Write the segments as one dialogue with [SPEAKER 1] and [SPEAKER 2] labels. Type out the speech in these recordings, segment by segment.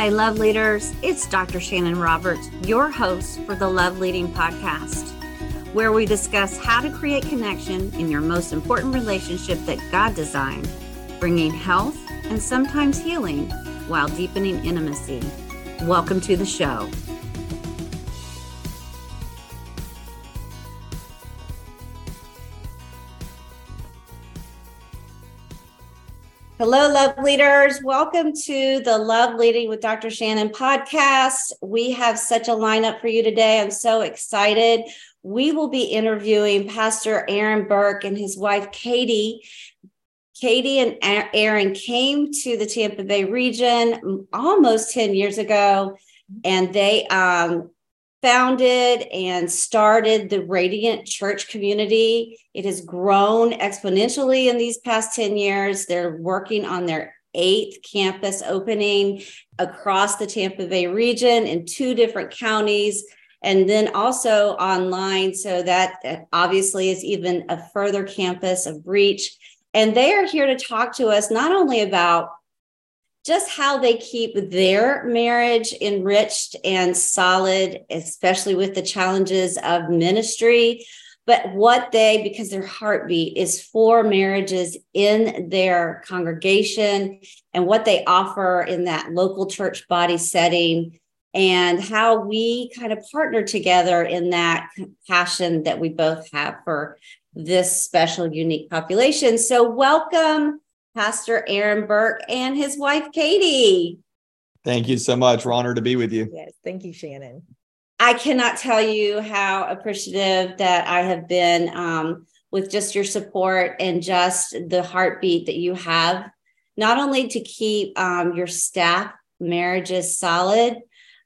[SPEAKER 1] Hi, love leaders. It's Dr. Shanon Roberts, your host for the Love Leading Podcast, where we discuss how to create connection in your most important relationship that God designed, bringing health and sometimes healing while deepening intimacy. Welcome to the show. Hello, love leaders. Welcome to the Love Leading with Dr. Shanon podcast. We have such a lineup for you today. I'm so excited. We will be interviewing Pastor Aaron Burke and his wife, Katie. Katie and Aaron came to the Tampa Bay region almost 10 years ago, and they um, founded and started the Radiant Church community. It has grown exponentially in these past 10 years. They're working on their eighth campus opening across the Tampa Bay region in two different counties. And then also online. So that obviously is even a further campus of reach. And they are here to talk to us not only about just how they keep their marriage enriched and solid, especially with the challenges of ministry, but what they, because their heartbeat is for marriages in their congregation and what they offer in that local church body setting and how we kind of partner together in that passion that we both have for this special, unique population. So, welcome Pastor Aaron Burke and his wife, Katie.
[SPEAKER 2] Thank you so much. We're honored to be with you.
[SPEAKER 3] Yes, thank you, Shanon.
[SPEAKER 1] I cannot tell you how appreciative that I have been um, with just your support and just the heartbeat that you have, not only to keep um, your staff marriages solid,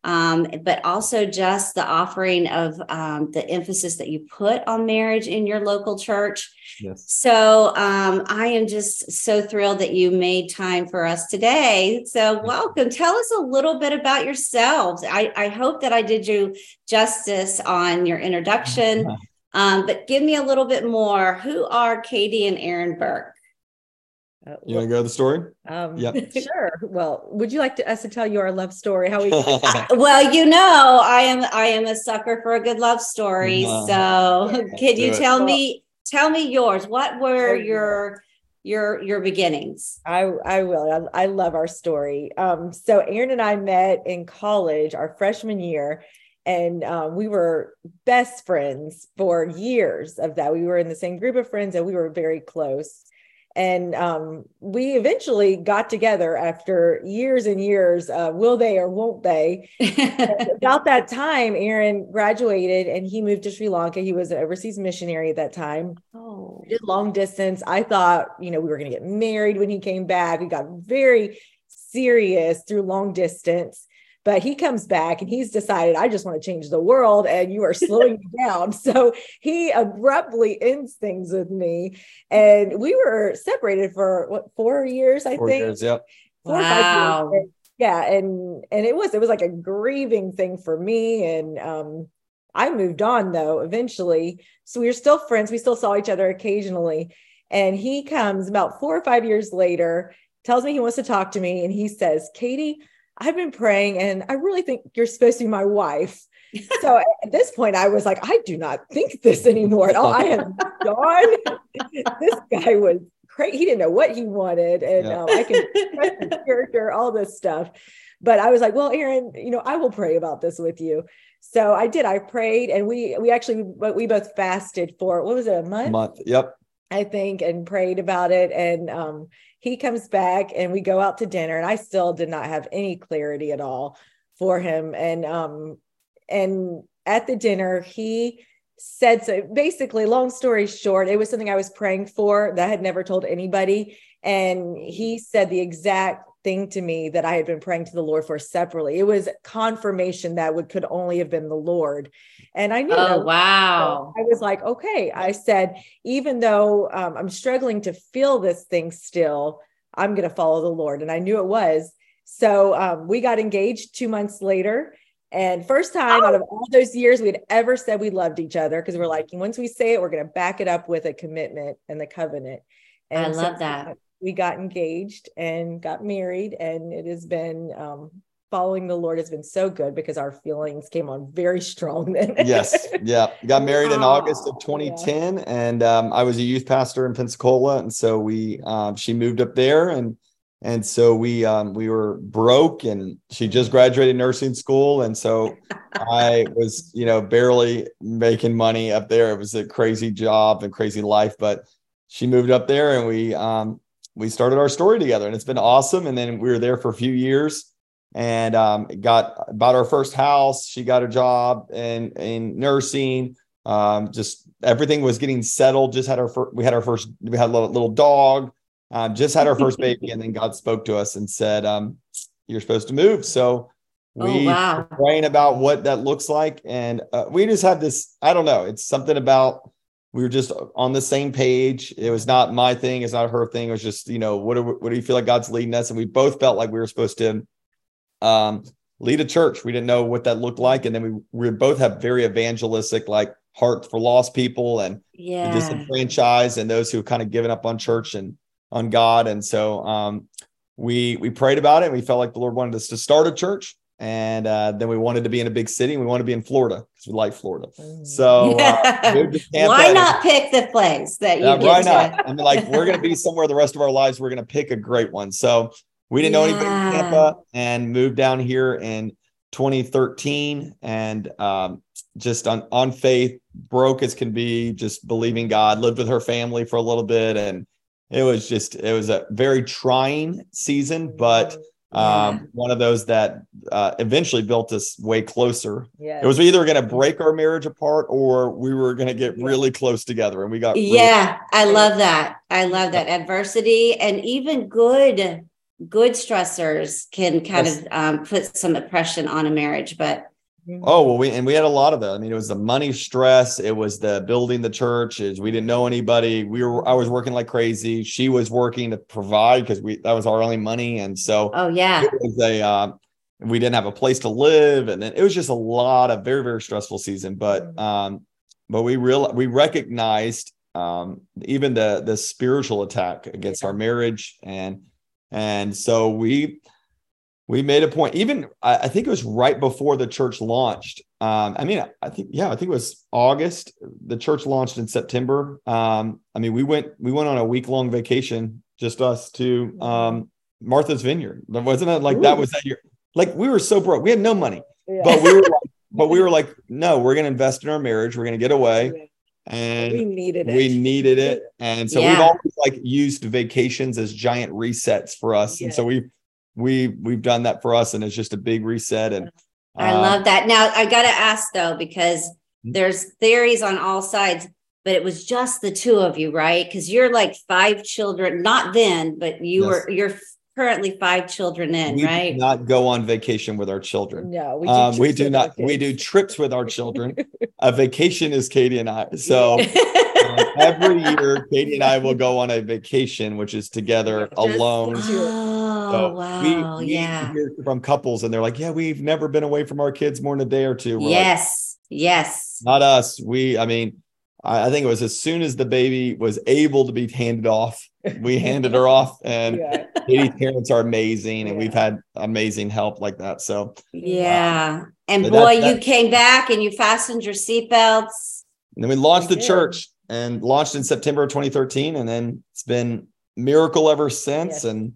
[SPEAKER 1] um, but also just the offering of um, the emphasis that you put on marriage in your local church. Yes. So um, I am just so thrilled that you made time for us today. So welcome. Tell us a little bit about yourselves. I, I hope that I did you justice on your introduction, um, but give me a little bit more. Who are Katie and Aaron Burke?
[SPEAKER 2] Uh, you want to go to the story?
[SPEAKER 3] Um, yeah, sure. Well, would you like to, us to tell you our love story? How we?
[SPEAKER 1] well, you know, I am I am a sucker for a good love story. Uh, so, yeah, can you tell it. me tell me yours? What were your your your beginnings?
[SPEAKER 3] I I will. I, I love our story. Um, so Aaron and I met in college, our freshman year, and um, we were best friends for years of that. We were in the same group of friends, and we were very close and um, we eventually got together after years and years uh, will they or won't they. About that time aaron graduated and he moved to sri lanka. He was an overseas missionary at that time. Oh. Did long distance. I thought you know we were going to get married when he came back. We got very serious through long distance but he comes back and he's decided i just want to change the world and you are slowing me down. So he abruptly ends things with me and we were separated for what four years i
[SPEAKER 2] four
[SPEAKER 3] think?
[SPEAKER 2] years, yep.
[SPEAKER 1] Four wow.
[SPEAKER 3] Years. yeah and and it was it was like a grieving thing for me and um i moved on though eventually. So we were still friends we still saw each other occasionally. And he comes about four or five years later tells me he wants to talk to me and he says katie I've been praying and I really think you're supposed to be my wife. so at this point, I was like, I do not think this anymore at all. I am gone. this guy was crazy. He didn't know what he wanted. And yeah. um, I can character, all this stuff. But I was like, well, Aaron, you know, I will pray about this with you. So I did. I prayed and we we actually we both fasted for what was it, a month?
[SPEAKER 2] A month. Yep.
[SPEAKER 3] I think, and prayed about it. And um, he comes back and we go out to dinner and i still did not have any clarity at all for him and um and at the dinner he said so basically long story short it was something i was praying for that i had never told anybody and he said the exact thing to me that I had been praying to the Lord for separately. It was confirmation that would could only have been the Lord. And I knew.
[SPEAKER 1] Oh, wow.
[SPEAKER 3] I was like, okay. I said, even though um, I'm struggling to feel this thing still, I'm going to follow the Lord. And I knew it was. So um, we got engaged two months later. And first time oh. out of all those years we had ever said we loved each other because we're like, once we say it, we're going to back it up with a commitment and the covenant. And
[SPEAKER 1] I love so that
[SPEAKER 3] we got engaged and got married and it has been um, following the Lord has been so good because our feelings came on very strong then.
[SPEAKER 2] yes. Yeah. Got married in August of 2010 yeah. and um, I was a youth pastor in Pensacola. And so we, um, she moved up there and, and so we, um, we were broke and she just graduated nursing school. And so I was, you know, barely making money up there. It was a crazy job and crazy life, but she moved up there and we, um, we started our story together and it's been awesome. And then we were there for a few years and um, got bought our first house. She got a job in in nursing. Um, just everything was getting settled. Just had our first, we had our first we had a little, little dog. Um, just had our first baby, and then God spoke to us and said, um, "You're supposed to move." So we oh, wow. praying about what that looks like, and uh, we just have this. I don't know. It's something about we were just on the same page. It was not my thing. It's not her thing. It was just, you know, what do, what do you feel like God's leading us? And we both felt like we were supposed to um, lead a church. We didn't know what that looked like, and then we we both have very evangelistic like heart for lost people and yeah. the disenfranchised and those who have kind of given up on church and on God. And so um, we we prayed about it. and We felt like the Lord wanted us to start a church, and uh, then we wanted to be in a big city. and We wanted to be in Florida because we like Florida. Mm. So uh,
[SPEAKER 1] why not pick the place that you?
[SPEAKER 2] Uh, why not? I mean, like we're going to be somewhere the rest of our lives. We're going to pick a great one. So we didn't yeah. know anybody in Tampa and moved down here in 2013 and um, just on, on faith, broke as can be, just believing God, lived with her family for a little bit. And it was just, it was a very trying season, but um, yeah. one of those that uh, eventually built us way closer. Yeah. It was either going to break our marriage apart or we were going to get really close together. And we got, really
[SPEAKER 1] yeah, I love that. I love that adversity and even good good stressors can kind yes. of um, put some oppression on a marriage but
[SPEAKER 2] oh well we and we had a lot of that i mean it was the money stress it was the building the churches we didn't know anybody. We were i was working like crazy. She was working to provide because we that was our only money and so
[SPEAKER 1] oh yeah. it
[SPEAKER 2] was a um, we didn't have a place to live and then it was just a lot of very very stressful season but mm-hmm. um but we real we recognized um even the the spiritual attack against yeah. our marriage and and so we we made a point. Even I, I think it was right before the church launched. Um, I mean, I think yeah, I think it was August. The church launched in September. Um, I mean, we went we went on a week long vacation, just us to um, Martha's Vineyard. Wasn't it like Ooh. that was that year? Like we were so broke, we had no money, yeah. but we were like, but we were like, no, we're going to invest in our marriage. We're going to get away and
[SPEAKER 3] we needed it.
[SPEAKER 2] We needed it. And so yeah. we've always like used vacations as giant resets for us. Yeah. And so we we we've done that for us and it's just a big reset and
[SPEAKER 1] I um, love that. Now I got to ask though because hmm? there's theories on all sides but it was just the two of you, right? Cuz you're like five children, not then, but you yes. were you're currently five children in,
[SPEAKER 2] we
[SPEAKER 1] right?
[SPEAKER 2] not go on vacation with our children.
[SPEAKER 3] No,
[SPEAKER 2] we do, um, we do not. We do trips with our children. a vacation is Katie and I. So um, every year, Katie and I will go on a vacation, which is together Just alone.
[SPEAKER 1] Oh, so wow. We, we yeah.
[SPEAKER 2] from couples, and they're like, "Yeah, we've never been away from our kids more than a day or 2
[SPEAKER 1] We're yes, like, yes.
[SPEAKER 2] Not us. We, I mean, I think it was as soon as the baby was able to be handed off, we handed her off. And yeah. Katie's parents are amazing, and yeah. we've had amazing help like that. So
[SPEAKER 1] yeah, um, and boy, that, that, you came back and you fastened your seatbelts.
[SPEAKER 2] And then we launched the church and launched in September of 2013, and then it's been miracle ever since. Yes. And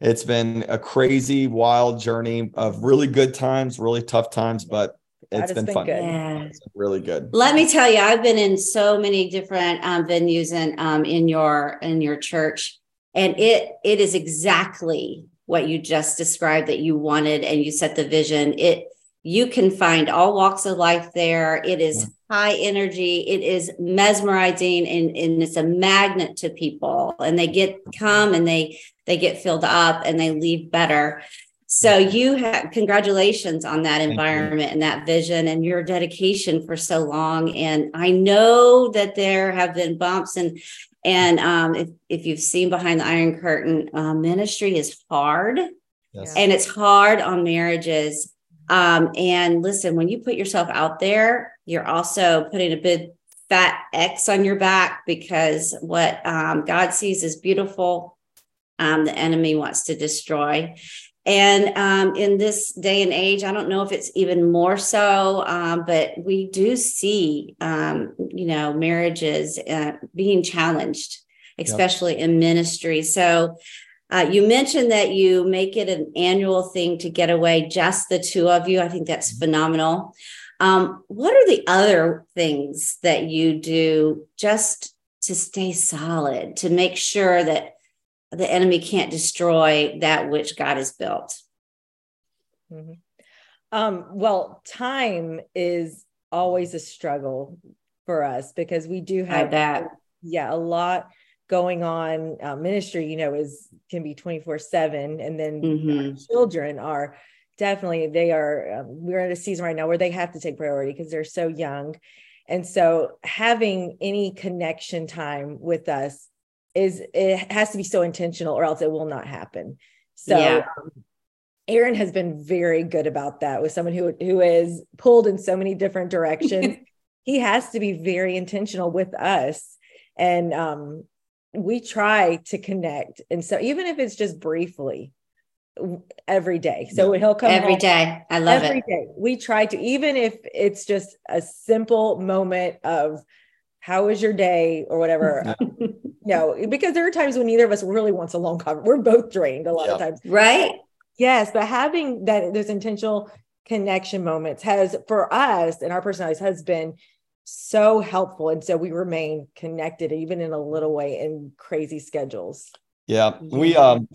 [SPEAKER 2] it's been a crazy, wild journey of really good times, really tough times, but it's been, been, fun. Good. Yeah. It's really good.
[SPEAKER 1] Let me tell you, I've been in so many different um, venues and um, in your in your church, and it it is exactly what you just described that you wanted, and you set the vision. It you can find all walks of life there. It is yeah. high energy. It is mesmerizing, and, and it's a magnet to people. And they get come and they they get filled up and they leave better. So you have congratulations on that environment and that vision and your dedication for so long. And I know that there have been bumps and and um, if, if you've seen behind the iron curtain, uh, ministry is hard yes. and it's hard on marriages. Um, and listen, when you put yourself out there, you're also putting a big fat X on your back because what um, God sees is beautiful, um, the enemy wants to destroy. And um, in this day and age, I don't know if it's even more so, um, but we do see, um, you know, marriages uh, being challenged, especially yep. in ministry. So uh, you mentioned that you make it an annual thing to get away, just the two of you. I think that's mm-hmm. phenomenal. Um, what are the other things that you do just to stay solid, to make sure that the enemy can't destroy that which God has built.
[SPEAKER 3] Mm-hmm. Um, well, time is always a struggle for us because we do have
[SPEAKER 1] that.
[SPEAKER 3] Yeah, a lot going on. Uh, ministry, you know, is can be twenty four seven, and then mm-hmm. children are definitely they are. Um, we're in a season right now where they have to take priority because they're so young, and so having any connection time with us is it has to be so intentional or else it will not happen. So yeah. um, Aaron has been very good about that with someone who who is pulled in so many different directions. he has to be very intentional with us. And um, we try to connect. And so even if it's just briefly, every day. So he'll come
[SPEAKER 1] every day. I love every it. Day.
[SPEAKER 3] We try to, even if it's just a simple moment of how was your day or whatever. no, because there are times when neither of us really wants a long conversation. We're both drained a lot yeah. of times.
[SPEAKER 1] Right.
[SPEAKER 3] Yes. But having that, those intentional connection moments has, for us and our personalities, has been so helpful. And so we remain connected, even in a little way, in crazy schedules.
[SPEAKER 2] Yeah. We, um,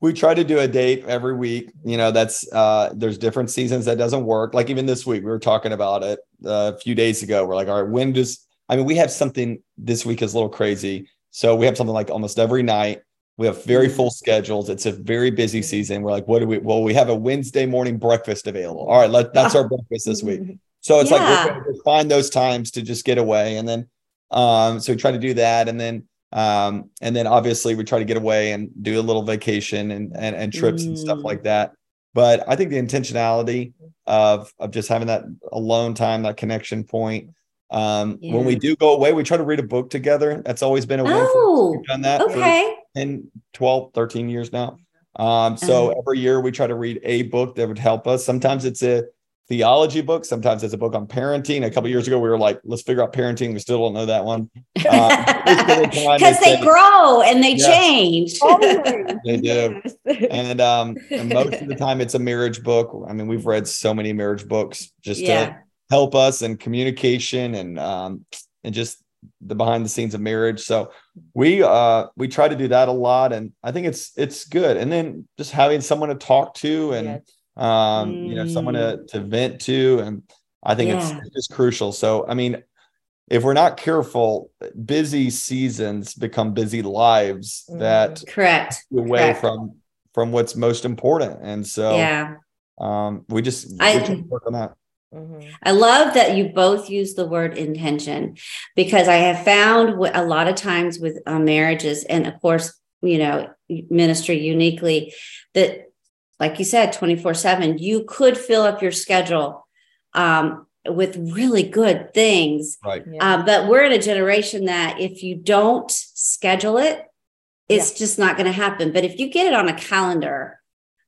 [SPEAKER 2] we try to do a date every week you know that's uh there's different seasons that doesn't work like even this week we were talking about it uh, a few days ago we're like all right when does I mean, we have something this week is a little crazy. So we have something like almost every night. We have very mm-hmm. full schedules. It's a very busy mm-hmm. season. We're like, what do we? Well, we have a Wednesday morning breakfast available. All right, let, that's our breakfast this week. So it's yeah. like we're find those times to just get away, and then um, so we try to do that, and then um, and then obviously we try to get away and do a little vacation and and, and trips mm. and stuff like mm. that. But I think the intentionality of of just having that alone time, that connection point, um, yeah. When we do go away, we try to read a book together. That's always been a win.
[SPEAKER 1] Oh, We've done that okay.
[SPEAKER 2] for 10, 12, 13 years now. Um, so uh-huh. every year we try to read a book that would help us. Sometimes it's a theology book. Sometimes it's a book on parenting. A couple years ago, we were like, let's figure out parenting. We still don't know that one.
[SPEAKER 1] Because uh, they say, grow and they change.
[SPEAKER 2] they do. And, um, and most of the time, it's a marriage book. I mean, we've read so many marriage books just yeah. to help us in communication and um, and just the behind the scenes of marriage. So we uh we try to do that a lot and I think it's it's good. And then just having someone to talk to and yes. um mm. you know someone to mm. to vent to and I think yeah. it's just crucial. So I mean if we're not careful, busy seasons become busy lives mm. that
[SPEAKER 1] correct
[SPEAKER 2] away
[SPEAKER 1] correct.
[SPEAKER 2] from from what's most important. And so
[SPEAKER 1] yeah,
[SPEAKER 2] um, we just, I, we just work on that.
[SPEAKER 1] Mm-hmm. I love that you both use the word intention because I have found a lot of times with uh, marriages, and of course, you know, ministry uniquely, that, like you said, 24 7, you could fill up your schedule um, with really good things.
[SPEAKER 2] Right.
[SPEAKER 1] Uh, but we're in a generation that if you don't schedule it, it's yeah. just not going to happen. But if you get it on a calendar,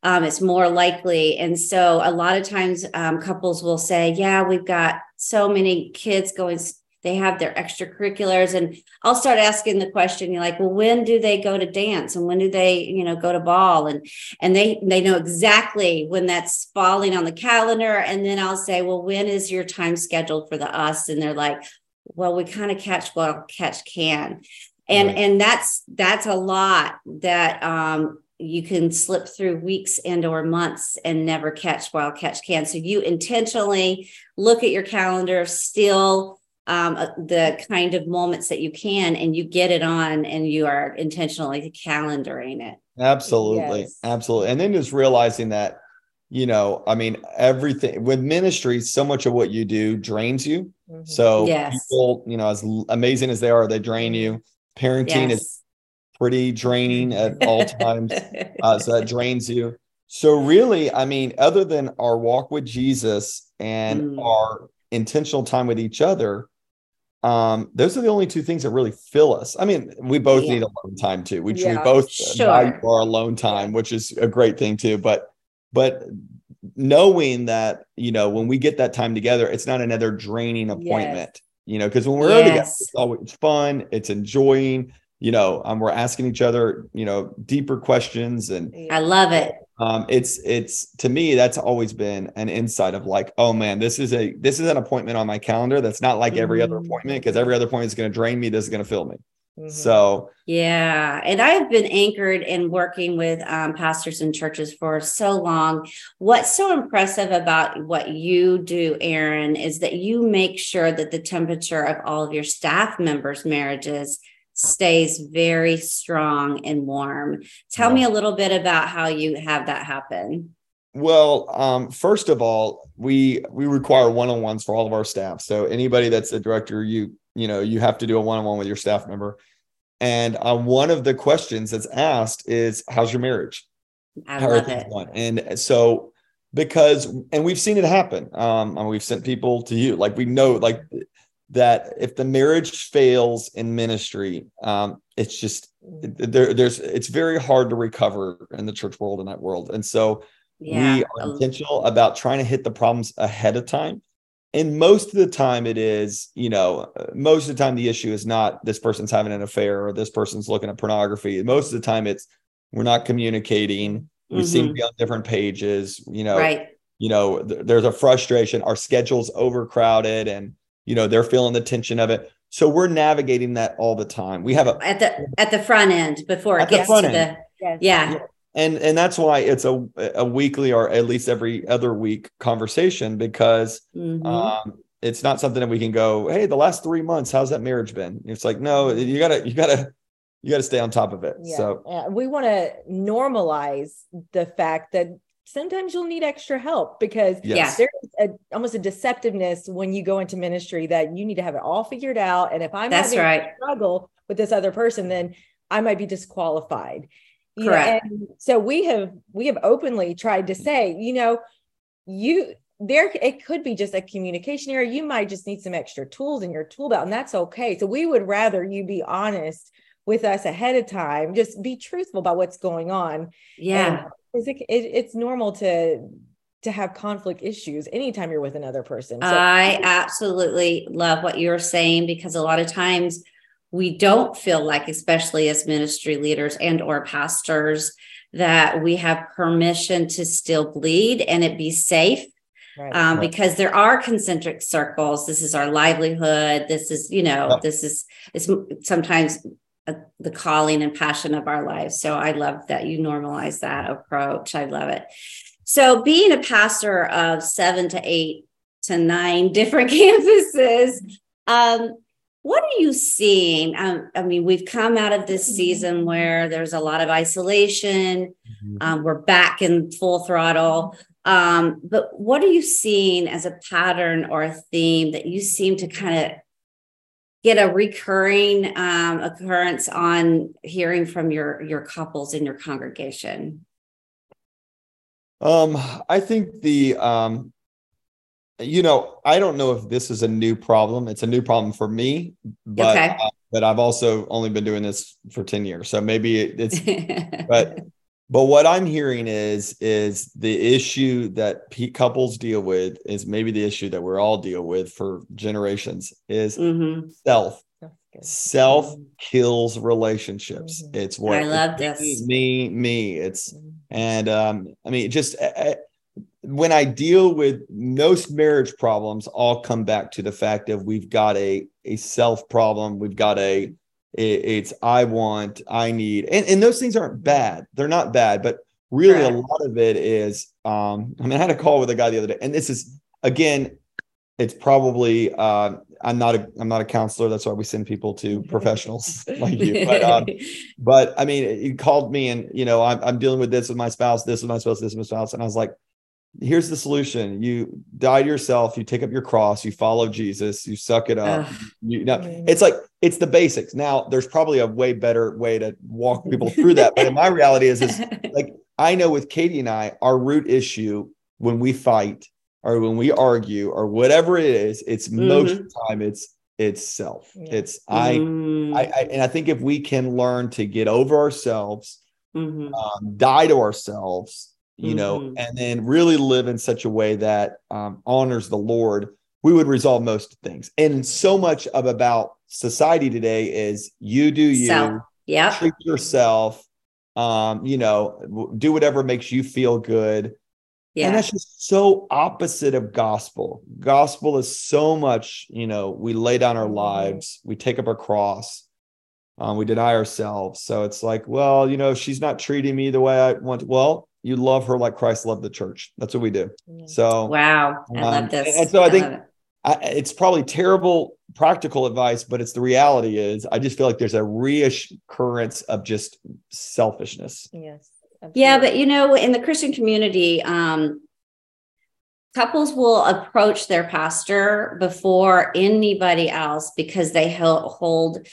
[SPEAKER 1] um, it's more likely. And so a lot of times um, couples will say, yeah, we've got so many kids going, they have their extracurriculars. And I'll start asking the question, you're like, well, when do they go to dance? And when do they, you know, go to ball? And and they they know exactly when that's falling on the calendar. And then I'll say, well, when is your time scheduled for the us? And they're like, well, we kind of catch well, catch can. And and that's that's a lot that um you can slip through weeks and or months and never catch while catch can so you intentionally look at your calendar still um, uh, the kind of moments that you can and you get it on and you are intentionally calendaring it
[SPEAKER 2] absolutely yes. absolutely and then just realizing that you know i mean everything with ministry so much of what you do drains you mm-hmm. so yes. people you know as amazing as they are they drain you parenting yes. is pretty draining at all times. Uh, so that drains you. So, really, I mean, other than our walk with Jesus and mm. our intentional time with each other, um, those are the only two things that really fill us. I mean, we both
[SPEAKER 1] Yeah.
[SPEAKER 2] need alone time too. We, we both
[SPEAKER 1] Sure.
[SPEAKER 2] value our alone time, which is a great thing too. But but knowing that you know when we get that time together, it's not another draining appointment. You know, because when we're together, it's always fun. It's enjoying. You know, um, we're asking each other, you know, deeper questions, and
[SPEAKER 1] I love it.
[SPEAKER 2] um, it's it's to me that's always been an insight of like, oh man, this is a this is an appointment on my calendar that's not like every other
[SPEAKER 3] Mhm.
[SPEAKER 2] appointment because every other appointment is going to drain me. This is going to fill me.
[SPEAKER 3] Mhm.
[SPEAKER 2] So
[SPEAKER 1] Yeah. And I have been anchored in working with um, pastors and churches for so long. What's so impressive about what you do, Aaron, is that you make sure that the temperature of all of your staff members' marriages stays very strong and warm. Tell me a little bit about how you have that happen.
[SPEAKER 2] Well, um, first of all, we we require one-on-ones for all of our staff. So anybody that's a director, you you know, you have to do a one-on-one with your staff member. And um, one of the questions that's asked is, "How's your marriage?
[SPEAKER 1] I
[SPEAKER 2] How
[SPEAKER 1] love it.
[SPEAKER 2] going?" And so, because and we've seen it happen. Um, and we've sent people to you, like we know, like that if the marriage fails in ministry, um, it's just there. There's it's very hard to recover in the church world in that world. And so
[SPEAKER 1] Yeah.
[SPEAKER 2] we are intentional about trying to hit the problems ahead of time and most of the time it is you know most of the time the issue is not this person's having an affair or this person's looking at pornography most of the time it's we're not communicating we seem to be on different pages you know
[SPEAKER 1] Mm-hmm. right.
[SPEAKER 2] you know th- there's a frustration our schedule's overcrowded and you know they're feeling the tension of it so we're navigating that all the time we have a
[SPEAKER 1] At the at the front end before it
[SPEAKER 2] At the
[SPEAKER 1] gets
[SPEAKER 2] front
[SPEAKER 1] to
[SPEAKER 2] end.
[SPEAKER 1] the
[SPEAKER 3] Yes.
[SPEAKER 1] yeah.
[SPEAKER 2] and and that's why it's a a weekly or at least every other week conversation because
[SPEAKER 1] Mhm.
[SPEAKER 2] um it's not something that we can go hey the last three months how's that marriage been it's like no you gotta you gotta you gotta stay on top of it
[SPEAKER 3] Yeah.
[SPEAKER 2] so
[SPEAKER 3] Yeah. we want to normalize the fact that sometimes you'll need extra help because
[SPEAKER 2] yes
[SPEAKER 3] there's a, almost a deceptiveness when you go into ministry that you need to have it all figured out. And if I'm
[SPEAKER 1] That's
[SPEAKER 3] having a
[SPEAKER 1] right.
[SPEAKER 3] struggle with this other person, then I might be disqualified. You know,
[SPEAKER 1] Correct.
[SPEAKER 3] and so we have we have openly tried to say, you know, you there it could be just a communication error. You might just need some extra tools in your tool belt, and that's okay. So we would rather you be honest with us ahead of time, just be truthful about what's going on.
[SPEAKER 1] Yeah.
[SPEAKER 3] And it's, it, it's normal to to have conflict issues anytime you're with another person. So
[SPEAKER 1] I absolutely love what you're saying because a lot of times we don't feel like, especially as ministry leaders and or pastors, that we have permission to still bleed and it be safe.
[SPEAKER 3] right.
[SPEAKER 1] Um,
[SPEAKER 2] Right.
[SPEAKER 1] because there are concentric circles. This is our livelihood. This is, you know,
[SPEAKER 2] Yep.
[SPEAKER 1] this is it's sometimes uh, the calling and passion of our lives. So I love that you normalize that approach. I love it. So being a pastor of seven to eight to nine different campuses, um, what are you seeing? Um, I mean, we've come out of this season where there's a lot of isolation. Um, we're back in full throttle. Um, but what are you seeing as a pattern or a theme that you seem to kind of get a recurring um, occurrence on hearing from your your couples in your congregation?
[SPEAKER 2] um i think the um you know i don't know if this is a new problem it's a new problem for me but
[SPEAKER 1] Okay.
[SPEAKER 2] uh, but i've also only been doing this for 10 years so maybe it, it's but but what i'm hearing is is the issue that pe- couples deal with is maybe the issue that we're all deal with for generations is
[SPEAKER 1] Mhm.
[SPEAKER 2] self self kills relationships
[SPEAKER 3] Mhm.
[SPEAKER 2] it's what
[SPEAKER 1] I love
[SPEAKER 2] it's
[SPEAKER 1] this.
[SPEAKER 2] me me it's
[SPEAKER 3] Mhm.
[SPEAKER 2] and um i mean just uh, uh, when i deal with most marriage problems all come back to the fact of we've got a a self problem we've got a it- it's i want i need and, and those things aren't bad they're not bad but really a lot of it is um i mean i had a call with a guy the other day and this is again it's probably uh i'm not a i'm not a counselor that's why we send people to professionals like you but um but I mean, he called me and, you know, I'm, I'm dealing with this with my spouse, this with my spouse, this with my spouse. And I was like, here's the solution. You die to yourself, you take up your cross, you follow Jesus, you suck it up.
[SPEAKER 1] Ugh.
[SPEAKER 2] You know, it's like, it's the basics. Now there's probably a way better way to walk people through that. But my reality is, is like, I know with Katie and I, our root issue when we fight or when we argue or whatever it is, it's most of the time it's, it's self.
[SPEAKER 3] Yeah.
[SPEAKER 2] It's I,
[SPEAKER 1] Mm,
[SPEAKER 2] I, I, and I think if we can learn to get over ourselves,
[SPEAKER 1] mhm.
[SPEAKER 2] um, die to ourselves, you know,
[SPEAKER 1] Mhm.
[SPEAKER 2] and then really live in such a way that um, honors the Lord, we would resolve most things. And so much of about society today is you do you,
[SPEAKER 1] yeah,
[SPEAKER 2] treat yourself, um, you know, do whatever makes you feel good. Yeah. And
[SPEAKER 1] Yeah.
[SPEAKER 2] that's just so opposite of gospel. Gospel is so much, you know, we lay down our
[SPEAKER 3] Mhm.
[SPEAKER 2] lives, we take up our cross, um, we deny ourselves. So it's like, well, you know, she's not treating me the way I want. Well, you love her like Christ loved the church. That's what we do. So
[SPEAKER 1] Wow. I
[SPEAKER 2] Um,
[SPEAKER 1] love this.
[SPEAKER 2] and so I think-
[SPEAKER 1] love it.
[SPEAKER 2] I, it's probably terrible practical advice, but it's the reality is I just feel like there's a reoccurrence of just selfishness.
[SPEAKER 3] Yes.
[SPEAKER 1] Yeah, but you know, in the Christian community, um, couples will approach their pastor before anybody else because they hold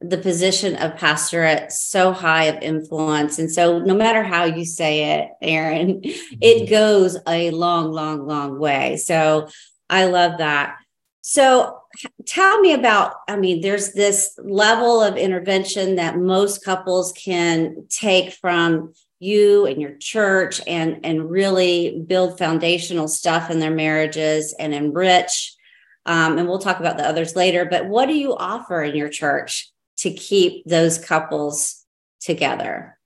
[SPEAKER 1] the position of pastorate so high of influence. And so, no matter how you say it, Aaron, it goes a long, long, long way. So, I love that. So, tell me about I mean, there's this level of intervention that most couples can take from you and your church and and really build foundational stuff in their marriages and enrich um, and we'll talk about the others later but what do you offer in your church to keep those couples together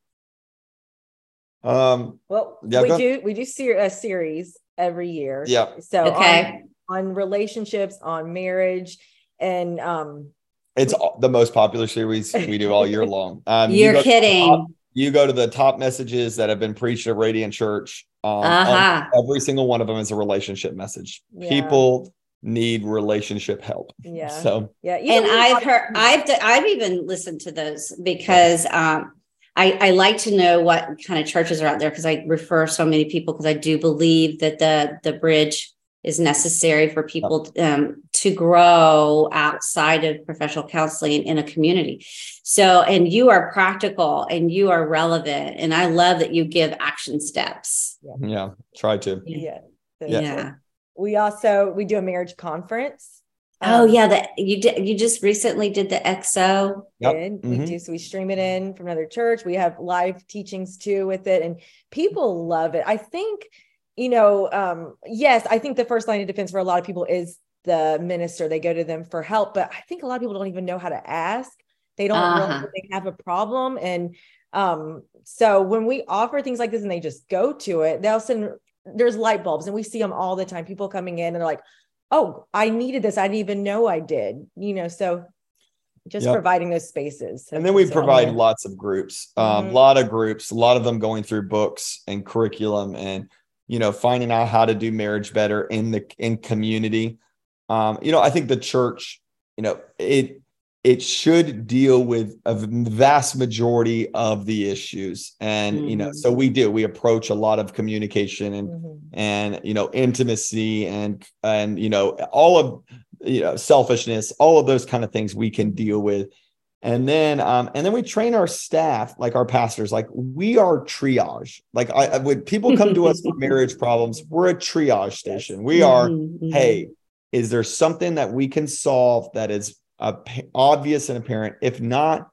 [SPEAKER 2] Um,
[SPEAKER 3] well,
[SPEAKER 2] Yeah,
[SPEAKER 3] we do we do ser- a series every year.
[SPEAKER 2] yeah,
[SPEAKER 3] So
[SPEAKER 1] Okay.
[SPEAKER 3] on, on relationships, on marriage, and um
[SPEAKER 2] it's all- the most popular series we do all year long. Um, you
[SPEAKER 1] you're
[SPEAKER 2] go to top-
[SPEAKER 1] kidding
[SPEAKER 2] you go to the top messages that have been preached at Radiant Church. Um,
[SPEAKER 1] Uh-huh.
[SPEAKER 2] Every single one of them is a relationship message.
[SPEAKER 3] Yeah.
[SPEAKER 2] People need relationship help.
[SPEAKER 3] yeah.
[SPEAKER 2] So
[SPEAKER 3] yeah. even
[SPEAKER 1] and I've heard I've I've even listened to those because um I, I like to know what kind of churches are out there because I refer so many people because I do believe that the the bridge is necessary for people um, to grow outside of professional counseling in a community. So, and you are practical and you are relevant, and I love that you give action steps.
[SPEAKER 2] yeah, yeah try to.
[SPEAKER 3] yeah. So
[SPEAKER 1] Yeah.
[SPEAKER 3] We also we do a marriage conference.
[SPEAKER 1] Oh
[SPEAKER 3] Um,
[SPEAKER 1] yeah, that you did. You just recently did the XO.
[SPEAKER 2] Yep.
[SPEAKER 3] did. We do. So we stream it in from another church. We have live teachings too with it, and people love it. I think, you know, um, yes, I think the first line of defense for a lot of people is the minister. They go to them for help, but I think a lot of people don't even know how to ask. They don't
[SPEAKER 1] Uh-huh.
[SPEAKER 3] realize they have a problem, and um, so when we offer things like this and they just go to it, they'll send. There's light bulbs, and we see them all the time. People coming in and they're like, "Oh, I needed this. I didn't even know I did." You know, so just
[SPEAKER 2] Yep.
[SPEAKER 3] providing those spaces.
[SPEAKER 2] And then we
[SPEAKER 3] So,
[SPEAKER 2] provide
[SPEAKER 3] yeah.
[SPEAKER 2] lots of groups, a
[SPEAKER 3] Mhm.
[SPEAKER 2] lot of groups, a lot of them going through books and curriculum and, you know, finding out how to do marriage better in the, in community. Um, you know, I think the church, you know, it, it should deal with a vast majority of the issues. And, you know, so we do, we approach a lot of communication and,
[SPEAKER 3] Mhm.
[SPEAKER 2] and you know intimacy and and you know all of you know selfishness all of those kind of things we can deal with and then um and then we train our staff like our pastors like we are triage like i when people come to us with marriage problems we're a triage station we are
[SPEAKER 1] Mhm, mhm.
[SPEAKER 2] hey is there something that we can solve that is uh, obvious and apparent if not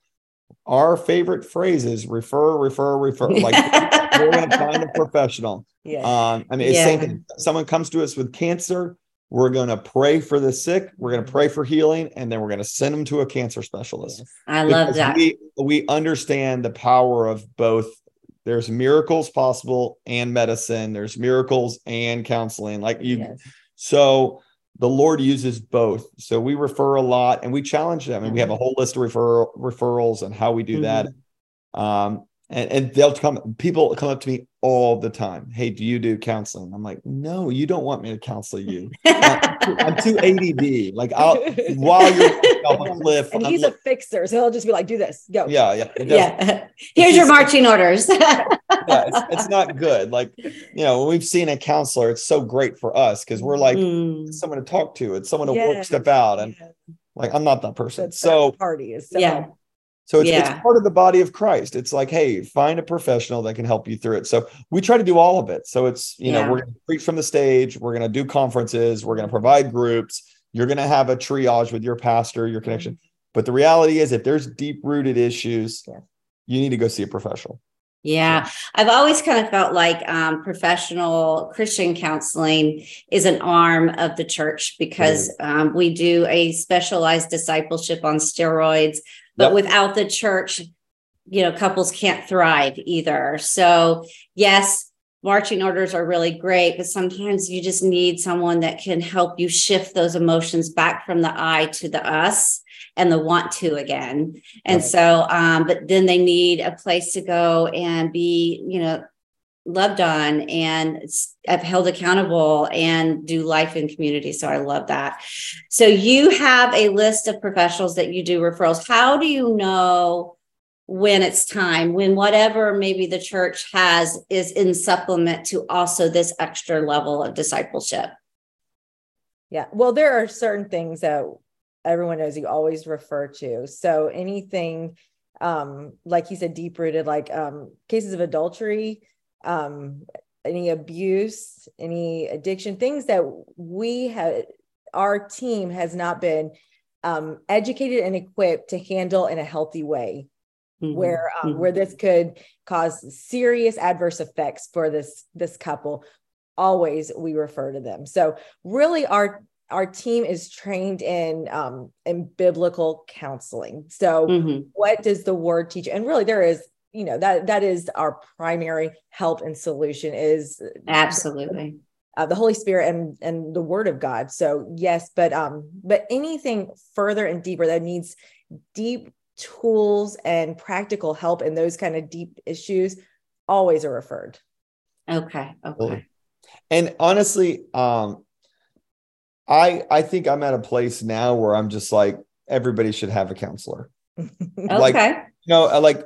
[SPEAKER 2] our favorite phrases refer refer refer like we're going to find a professional
[SPEAKER 3] Yeah.
[SPEAKER 2] um, I mean, it's same thing. Someone comes to us with cancer, we're going to pray for the sick, we're going to pray for healing, and then we're going to send them to a cancer specialist.
[SPEAKER 1] I love that.
[SPEAKER 2] We, we understand the power of both. There's miracles possible and medicine. There's miracles and counseling. Like you,
[SPEAKER 3] Yes.
[SPEAKER 2] so the Lord uses both. So we refer a lot and we challenge them, and we have a whole list of refer referrals and how we do that. Um, and, and they'll come, people come up to me all the time. Hey, do you do counseling? I'm like, no, you don't want me to counsel you. I'm too ADD. Like I'll while you're off a cliff.
[SPEAKER 3] and
[SPEAKER 2] I'm
[SPEAKER 3] he's
[SPEAKER 2] like-
[SPEAKER 3] a fixer, so he'll just be like, "Do this, go."
[SPEAKER 2] yeah, yeah.
[SPEAKER 1] yeah. Here's your marching orders.
[SPEAKER 2] yeah, it's, it's not good. Like, you know, when we've seen a counselor, it's so great for us because we're like
[SPEAKER 1] Mm.
[SPEAKER 2] someone to talk to, it's someone to work stuff out. And
[SPEAKER 3] Yeah.
[SPEAKER 2] like, I'm not that person.
[SPEAKER 3] That's
[SPEAKER 2] So,
[SPEAKER 3] party is so
[SPEAKER 1] Yeah.
[SPEAKER 2] So it's,
[SPEAKER 1] Yeah.
[SPEAKER 2] it's part of the body of Christ. It's like, hey, find a professional that can help you through it. So we try to do all of it. So it's, you know, we're going to preach from the stage, we're going to do conferences, we're going to provide groups, you're going to have a triage with your pastor, your connection. Mm-hmm. But the reality is, if there's deep rooted issues, yeah. you need to go see a professional.
[SPEAKER 1] Yeah, I've always kind of felt like um, professional Christian counseling is an arm of the church because um, we do a specialized discipleship on steroids, but yep. without the church, you know, couples can't thrive either. So, yes, marching orders are really great, but sometimes you just need someone that can help you shift those emotions back from the I to the us and the want to again. And right. so, um, but then they need a place to go and be, you know, loved on and have held accountable and do life in community. So I love that. So you have a list of professionals that you do referrals. How do you know when it's time, when whatever maybe the church has is in supplement to also this extra level of discipleship?
[SPEAKER 3] Yeah. Well, there are certain things that everyone knows you always refer to. So anything um like he said deep rooted like um cases of adultery um any abuse any addiction things that we have our team has not been um educated and equipped to handle in a healthy way mm-hmm. where um, mm-hmm. where this could cause serious adverse effects for this this couple always we refer to them so really our our team is trained in um, in biblical counseling. So, mm-hmm. what does the word teach? And really, there is, you know, that that is our primary help and solution is
[SPEAKER 1] absolutely
[SPEAKER 3] uh, the Holy Spirit and and the Word of God. So, yes, but um, but anything further and deeper that needs deep tools and practical help in those kind of deep issues always are referred.
[SPEAKER 1] Okay. Okay.
[SPEAKER 2] And honestly, um, I I think I'm at a place now where I'm just like everybody should have a counselor.
[SPEAKER 1] okay. Like you
[SPEAKER 2] know, like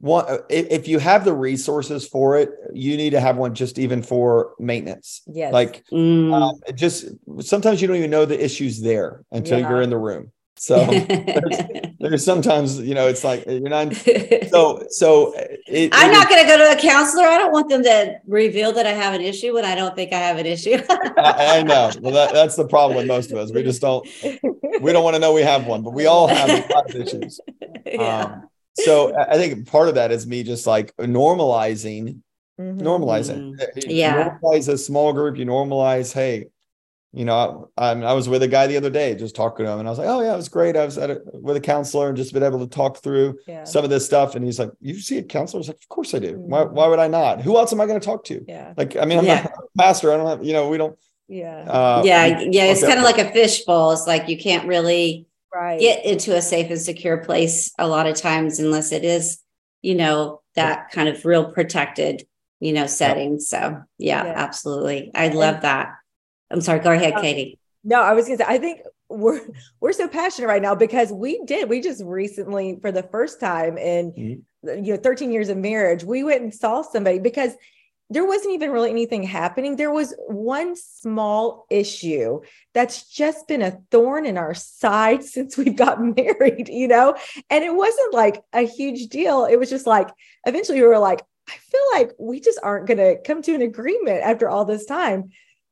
[SPEAKER 2] one if you have the resources for it, you need to have one just even for maintenance.
[SPEAKER 3] Yes.
[SPEAKER 2] Like mm. um, just sometimes you don't even know the issues there until yeah. you're in the room. So there's, there's, sometimes, you know, it's like you're not. So, so
[SPEAKER 1] it, I'm it, not going to go to a counselor. I don't want them to reveal that I have an issue when I don't think I have an issue.
[SPEAKER 2] I, I, know. Well, that, that's the problem with most of us. We just don't. We don't want to know we have one, but we all have a lot of issues. Yeah. Um, so I think part of that is me just like normalizing, mm-hmm. normalizing.
[SPEAKER 1] Mm-hmm. Yeah.
[SPEAKER 2] normalize a small group. You normalize, hey, you know, I, I, was with a guy the other day, just talking to him, and I was like, "Oh yeah, it was great." I was at a, with a counselor and just been able to talk through yeah. some of this stuff. And he's like, "You see a counselor?" I was like, "Of course I do. Mm-hmm. Why, why would I not? Who else am I going to talk to?"
[SPEAKER 3] Yeah.
[SPEAKER 2] Like, I mean, I'm yeah. not a pastor. I don't have, you know, we don't.
[SPEAKER 3] Yeah. Uh,
[SPEAKER 1] yeah, yeah. It's kind of like a fishbowl. It's like you can't really right. get into a safe and secure place a lot of times unless it is, you know, that kind of real protected, you know, setting. So yeah, yeah. absolutely. I love that. I'm sorry. Go ahead, Katie.
[SPEAKER 3] No, I was gonna say I think we're we're so passionate right now because we did we just recently for the first time in mm-hmm. you know 13 years of marriage we went and saw somebody because there wasn't even really anything happening. There was one small issue that's just been a thorn in our side since we've gotten married you know? And it wasn't like a huge deal. It was just like eventually we were like I feel like we just aren't going to come to an agreement after all this time.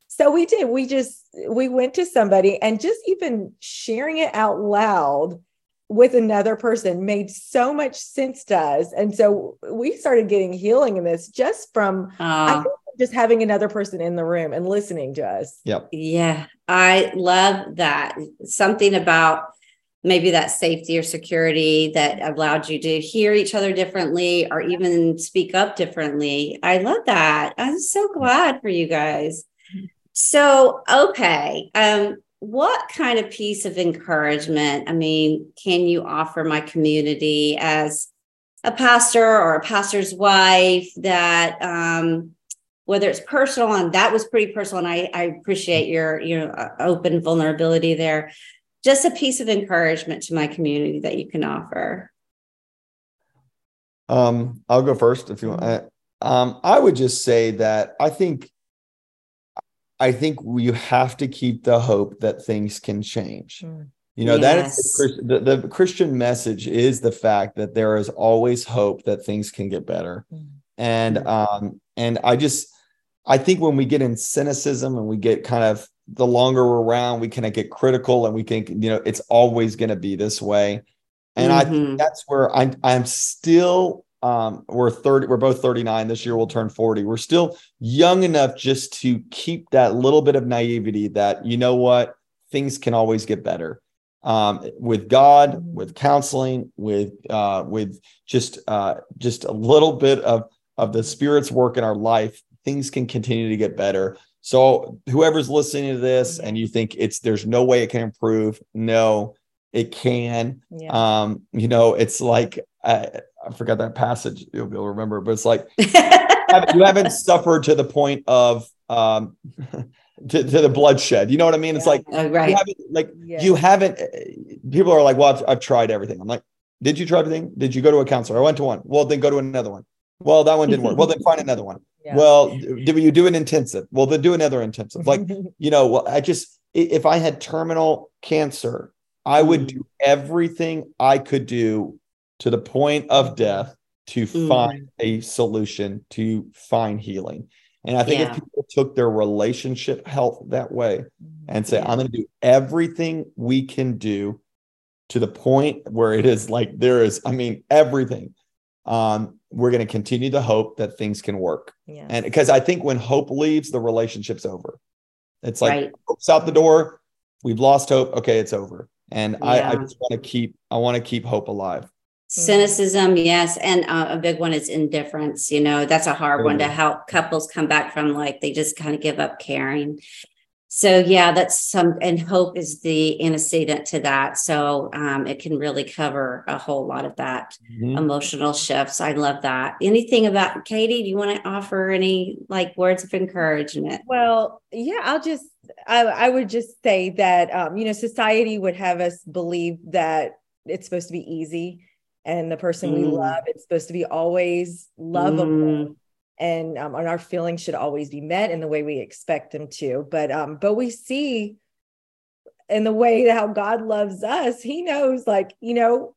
[SPEAKER 3] So we did. We just we went to somebody and just even sharing it out loud with another person made so much sense to us. And so we started getting healing in this just from uh, just having another person in the room and listening to us.
[SPEAKER 2] Yep.
[SPEAKER 1] Yeah. I love that. Something about maybe that safety or security that allowed you to hear each other differently or even speak up differently. I love that. I'm so glad for you guys. So, okay. Um, what kind of piece of encouragement, I mean, can you offer my community as a pastor or a pastor's wife that, um, whether it's personal and that was pretty personal, and I, I appreciate your your uh, open vulnerability there. Just a piece of encouragement to my community that you can offer.
[SPEAKER 2] Um, I'll go first if you want. Mm-hmm. Um, I would just say that I think I think you have to keep the hope that things can change. Mm. You know, yes. that is the, the, the, Christian message is the fact that there is always hope that things can get better. Mm. And um, and I just I think when we get in cynicism and we get kind of the longer we're around, we kind of get critical and we think, you know, it's always going to be this way. And mm-hmm. I think mm-hmm. that's where I'm I'm still um we're 30 we're both 39 this year we'll turn 40 we're still young enough just to keep that little bit of naivety that you know what things can always get better um, with God, with counseling, with uh, with just uh, just a little bit of of the Spirit's work in our life, things can continue to get better. So whoever's listening to this and you think it's there's no way it can improve, no, it can. Yeah. Um, you know, it's like I, I forgot that passage. You'll be able to remember, but it's like you haven't suffered to the point of um to, to the bloodshed. You know what I mean? Yeah. It's like,
[SPEAKER 1] uh, right.
[SPEAKER 2] You like yeah. you haven't, people are like, well, I've, I've tried everything. I'm like, did you try everything? Did you go to a counselor? I went to one. Well, then go to another one. Well, that one didn't work. Well, then find another one. Yeah. Well, did you do an intensive? Well, then do another intensive. Like, you know, well, I just, if I had terminal cancer, I would mm. do everything I could do to the point of death to mm. find a solution, to find healing. And I think yeah. if people took their relationship health that way and say, yeah. I'm going to do everything we can do to the point where it is like there is, I mean, everything. Um, we're going to continue to hope that things can work. Yeah. And because I think when hope leaves, the relationship's over. It's like right. hope's out the door. We've lost hope. Okay, it's over. And yeah. I, I just want to keep, I want to keep hope alive.
[SPEAKER 1] Mm-hmm. Cynicism, yes. And uh, a big one is indifference. You know, that's a hard one to help couples come back from, like they just kind of give up caring. So, yeah, that's some, and hope is the antecedent to that. So, um, it can really cover a whole lot of that mm-hmm. emotional shifts. I love that. Anything about Katie? Do you want to offer any like words of encouragement?
[SPEAKER 3] Well, yeah, I'll just, I, I would just say that, um, you know, society would have us believe that it's supposed to be easy and the person mm. we love it's supposed to be always lovable mm. and um, and our feelings should always be met in the way we expect them to but um but we see in the way how god loves us he knows like you know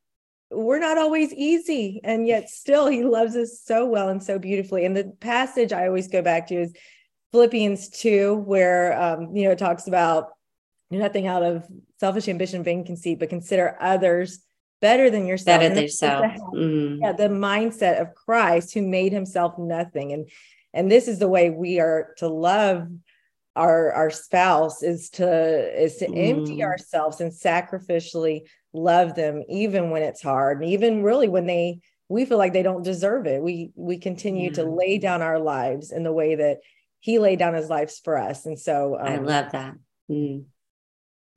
[SPEAKER 3] we're not always easy and yet still he loves us so well and so beautifully and the passage i always go back to is philippians 2 where um you know it talks about nothing out of selfish ambition vain conceit but consider others better than yourself.
[SPEAKER 1] Better than yourself.
[SPEAKER 3] Mm. Yeah, the mindset of Christ who made himself nothing. And and this is the way we are to love our our spouse is to is to mm. empty ourselves and sacrificially love them even when it's hard and even really when they we feel like they don't deserve it we we continue yeah. to lay down our lives in the way that he laid down his lives for us and so
[SPEAKER 1] um, i love that mm.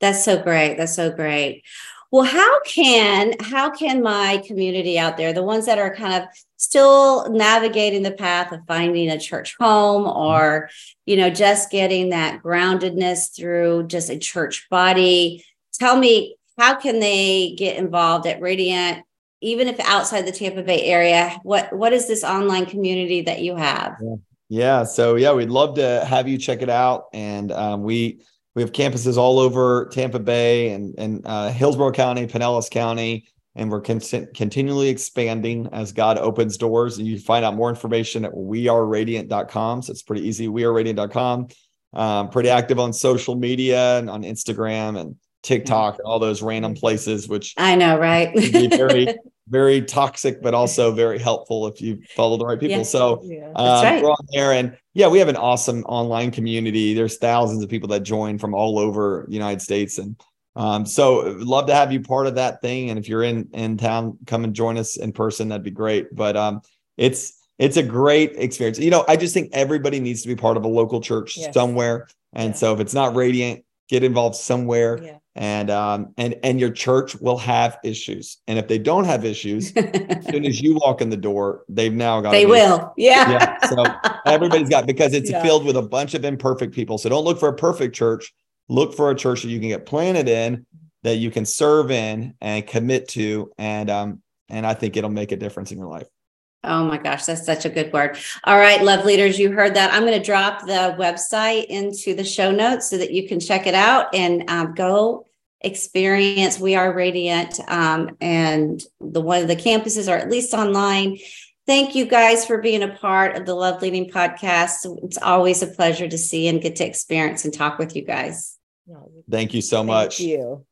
[SPEAKER 1] That's so great. That's so great. Well how can how can my community out there the ones that are kind of still navigating the path of finding a church home or you know just getting that groundedness through just a church body tell me how can they get involved at radiant even if outside the tampa bay area? What what is this online community that you have?
[SPEAKER 2] Yeah, yeah. so yeah we'd love to have you check it out. And um, we we have campuses all over Tampa Bay and, and uh, Hillsborough County, Pinellas County, and we're con- continually expanding as God opens doors. And you can find out more information at weareradiant.com. So it's pretty easy, weareradiant.com. Um, pretty active on social media and on Instagram and TikTok and all those random places, which
[SPEAKER 1] I know, right?
[SPEAKER 2] very, very toxic, but also very helpful if you follow the right people. Yeah. So yeah. Um, right. we're on there, and yeah, we have an awesome online community. There's thousands of people that join from all over the United States, and um, so love to have you part of that thing. And if you're in in town, come and join us in person. That'd be great. But um, it's it's a great experience. You know, I just think everybody needs to be part of a local church yes. somewhere. And yeah. so if it's not Radiant, get involved somewhere. Yeah. and um and and your church will have issues. And if they don't have issues as soon as you walk in the door they've now got
[SPEAKER 1] they will. Yeah. yeah.
[SPEAKER 2] So everybody's got because it's yeah. filled with a bunch of imperfect people. So don't look for a perfect church. Look for a church that you can get planted in that you can serve in and commit to. And um and i think it'll make a difference in your life
[SPEAKER 1] Oh my gosh, that's such a good word. All right, love leaders, you heard that. I'm going to drop the website into the show notes so that you can check it out and um, go experience We Are Radiant. Um, and the one of the campuses are at least online. Thank you guys for being a part of the Love Leading podcast. It's always a pleasure to see and get to experience and talk with you guys.
[SPEAKER 2] Thank you so much.
[SPEAKER 3] Thank you.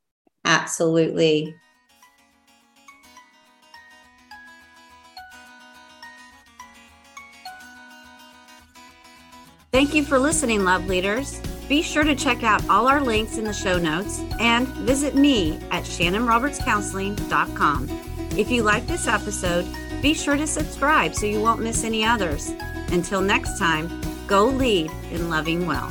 [SPEAKER 1] Absolutely. Thank you for listening, love leaders. Be sure to check out all our links in the show notes and visit me at shannonrobertscounseling.com. If you like this episode, be sure to subscribe so you won't miss any others. Until next time, go lead in loving well.